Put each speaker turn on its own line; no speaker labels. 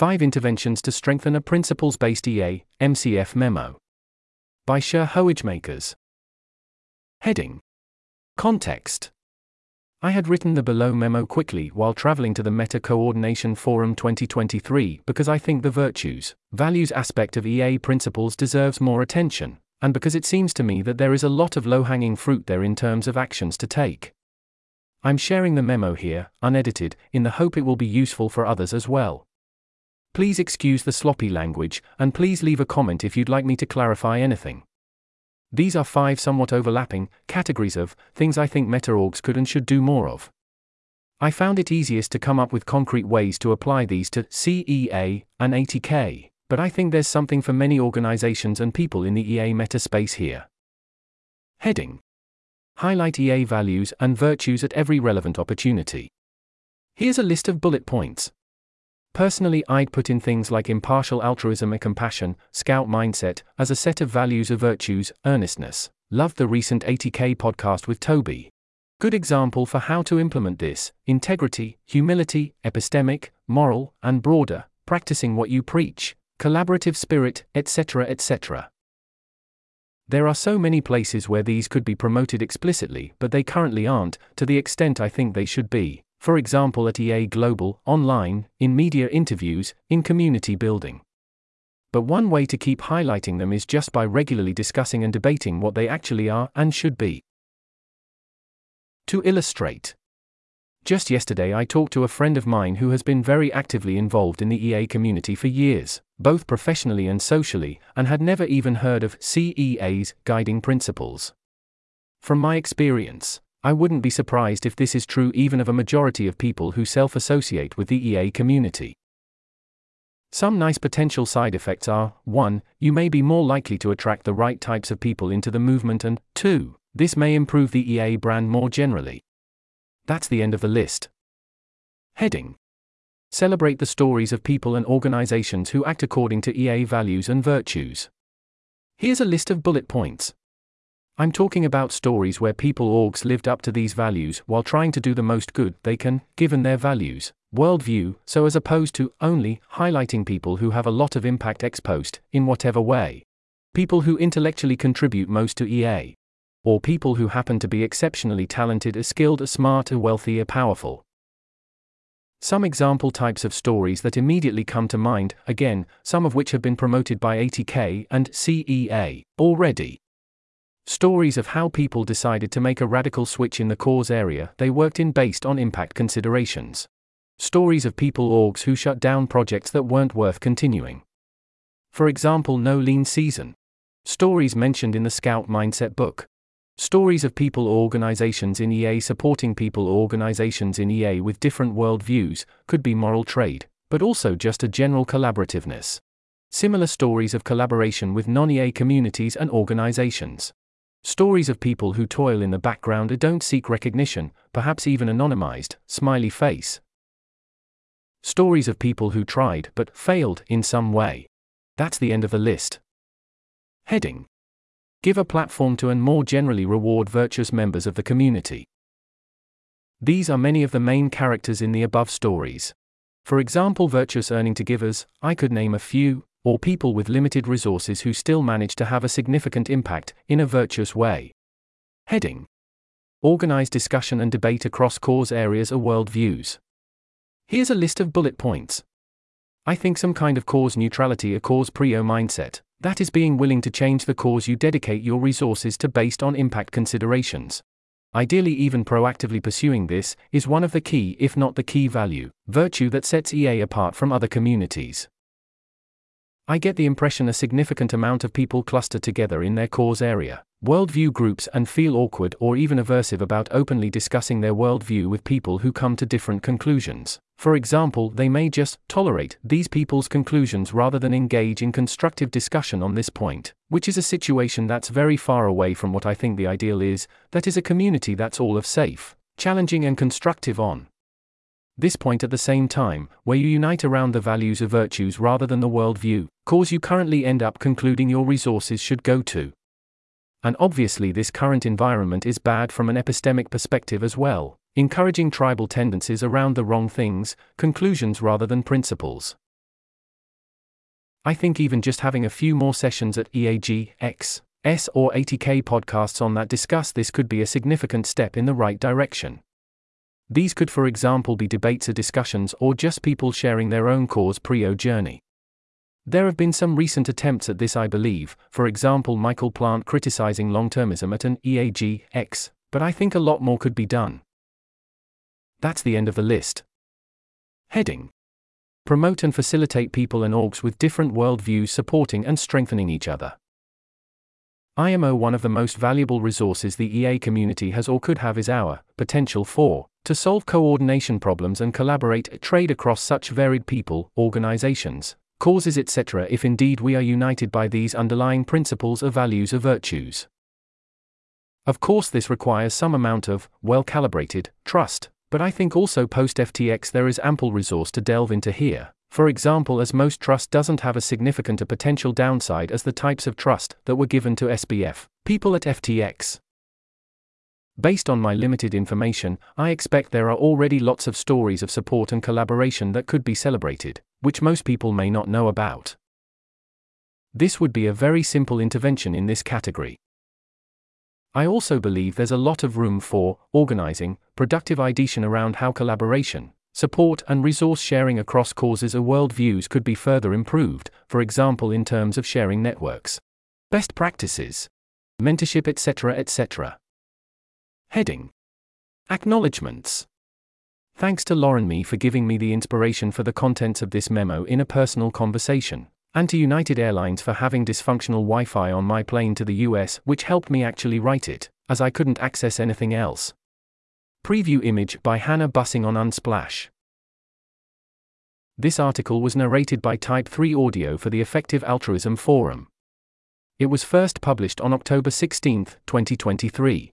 5 Interventions to Strengthen a Principles Based EA, MCF Memo. By Sjir Hoeijmakers. Heading Context I had written the below memo quickly while traveling to the Meta Coordination Forum 2023 because I think the virtues, values aspect of EA principles deserves more attention, and because it seems to me that there is a lot of low hanging fruit there in terms of actions to take. I'm sharing the memo here, unedited, in the hope it will be useful for others as well. Please excuse the sloppy language, and please leave a comment if you'd like me to clarify anything. These are five somewhat overlapping categories of things I think meta-orgs could and should do more of. I found it easiest to come up with concrete ways to apply these to CEA and 80K, but I think there's something for many organizations and people in the EA meta space here. Heading Highlight EA values and virtues at every relevant opportunity. Here's a list of bullet points. Personally, I'd put in things like impartial altruism and compassion, scout mindset, as a set of values or virtues, earnestness. Loved the recent 80K podcast with Toby. Good example for how to implement this integrity, humility, epistemic, moral, and broader, practicing what you preach, collaborative spirit, etc. etc. There are so many places where these could be promoted explicitly, but they currently aren't, to the extent I think they should be for example at EA Global, online, in media interviews, in community building. But one way to keep highlighting them is just by regularly discussing and debating what they actually are and should be. To illustrate, just yesterday I talked to a friend of mine who has been very actively involved in the EA community for years, both professionally and socially, and had never even heard of CEA's guiding principles. From my experience, I wouldn't be surprised if this is true even of a majority of people who self associate with the EA community. Some nice potential side effects are 1. You may be more likely to attract the right types of people into the movement, and 2. This may improve the EA brand more generally. That's the end of the list. Heading Celebrate the stories of people and organizations who act according to EA values and virtues. Here's a list of bullet points. I'm talking about stories where people orgs lived up to these values while trying to do the most good they can, given their values, worldview, so as opposed to only highlighting people who have a lot of impact ex post, in whatever way. People who intellectually contribute most to EA. Or people who happen to be exceptionally talented, as skilled, as smart, as wealthy, as powerful. Some example types of stories that immediately come to mind, again, some of which have been promoted by 80K and CEA already. Stories of how people decided to make a radical switch in the cause area they worked in based on impact considerations. Stories of people orgs who shut down projects that weren't worth continuing. For example, No Lean Season. Stories mentioned in the Scout Mindset book. Stories of people organizations in EA supporting people organizations in EA with different worldviews could be moral trade, but also just a general collaborativeness. Similar stories of collaboration with non EA communities and organizations. Stories of people who toil in the background and don't seek recognition, perhaps even anonymized, smiley face. Stories of people who tried but failed in some way. That's the end of the list. Heading Give a platform to and more generally reward virtuous members of the community. These are many of the main characters in the above stories. For example, virtuous earning to givers, I could name a few, or people with limited resources who still manage to have a significant impact in a virtuous way. Heading Organize discussion and debate across cause areas or worldviews. Here's a list of bullet points. I think some kind of cause neutrality a cause prio mindset, that is being willing to change the cause you dedicate your resources to based on impact considerations. Ideally, even proactively pursuing this is one of the key, if not the key value, virtue that sets EA apart from other communities. I get the impression a significant amount of people cluster together in their cause area, worldview groups, and feel awkward or even aversive about openly discussing their worldview with people who come to different conclusions. For example, they may just tolerate these people's conclusions rather than engage in constructive discussion on this point, which is a situation that's very far away from what I think the ideal is that is, a community that's all of safe, challenging, and constructive on this point at the same time, where you unite around the values of virtues rather than the worldview, cause you currently end up concluding your resources should go to. And obviously, this current environment is bad from an epistemic perspective as well, encouraging tribal tendencies around the wrong things, conclusions rather than principles. I think even just having a few more sessions at EAG, X, S or 80K podcasts on that discuss this could be a significant step in the right direction. These could, for example, be debates or discussions or just people sharing their own cause prio journey. There have been some recent attempts at this, I believe, for example, Michael Plant criticizing long termism at an EAG X, but I think a lot more could be done. That's the end of the list. Heading Promote and facilitate people and orgs with different worldviews supporting and strengthening each other. IMO One of the most valuable resources the EA community has or could have is our potential for to solve coordination problems and collaborate trade across such varied people, organizations, causes, etc., if indeed we are united by these underlying principles or values or virtues. Of course, this requires some amount of, well calibrated, trust, but I think also post FTX there is ample resource to delve into here. For example, as most trust doesn't have a significant a potential downside as the types of trust that were given to SBF, people at FTX. Based on my limited information, I expect there are already lots of stories of support and collaboration that could be celebrated, which most people may not know about. This would be a very simple intervention in this category. I also believe there's a lot of room for organizing, productive ideation around how collaboration, support, and resource sharing across causes or worldviews could be further improved, for example, in terms of sharing networks, best practices, mentorship, etc. etc. Heading Acknowledgements. Thanks to Lauren Me for giving me the inspiration for the contents of this memo in a personal conversation, and to United Airlines for having dysfunctional Wi Fi on my plane to the US, which helped me actually write it, as I couldn't access anything else. Preview image by Hannah Bussing on Unsplash. This article was narrated by Type 3 Audio for the Effective Altruism Forum. It was first published on October 16, 2023.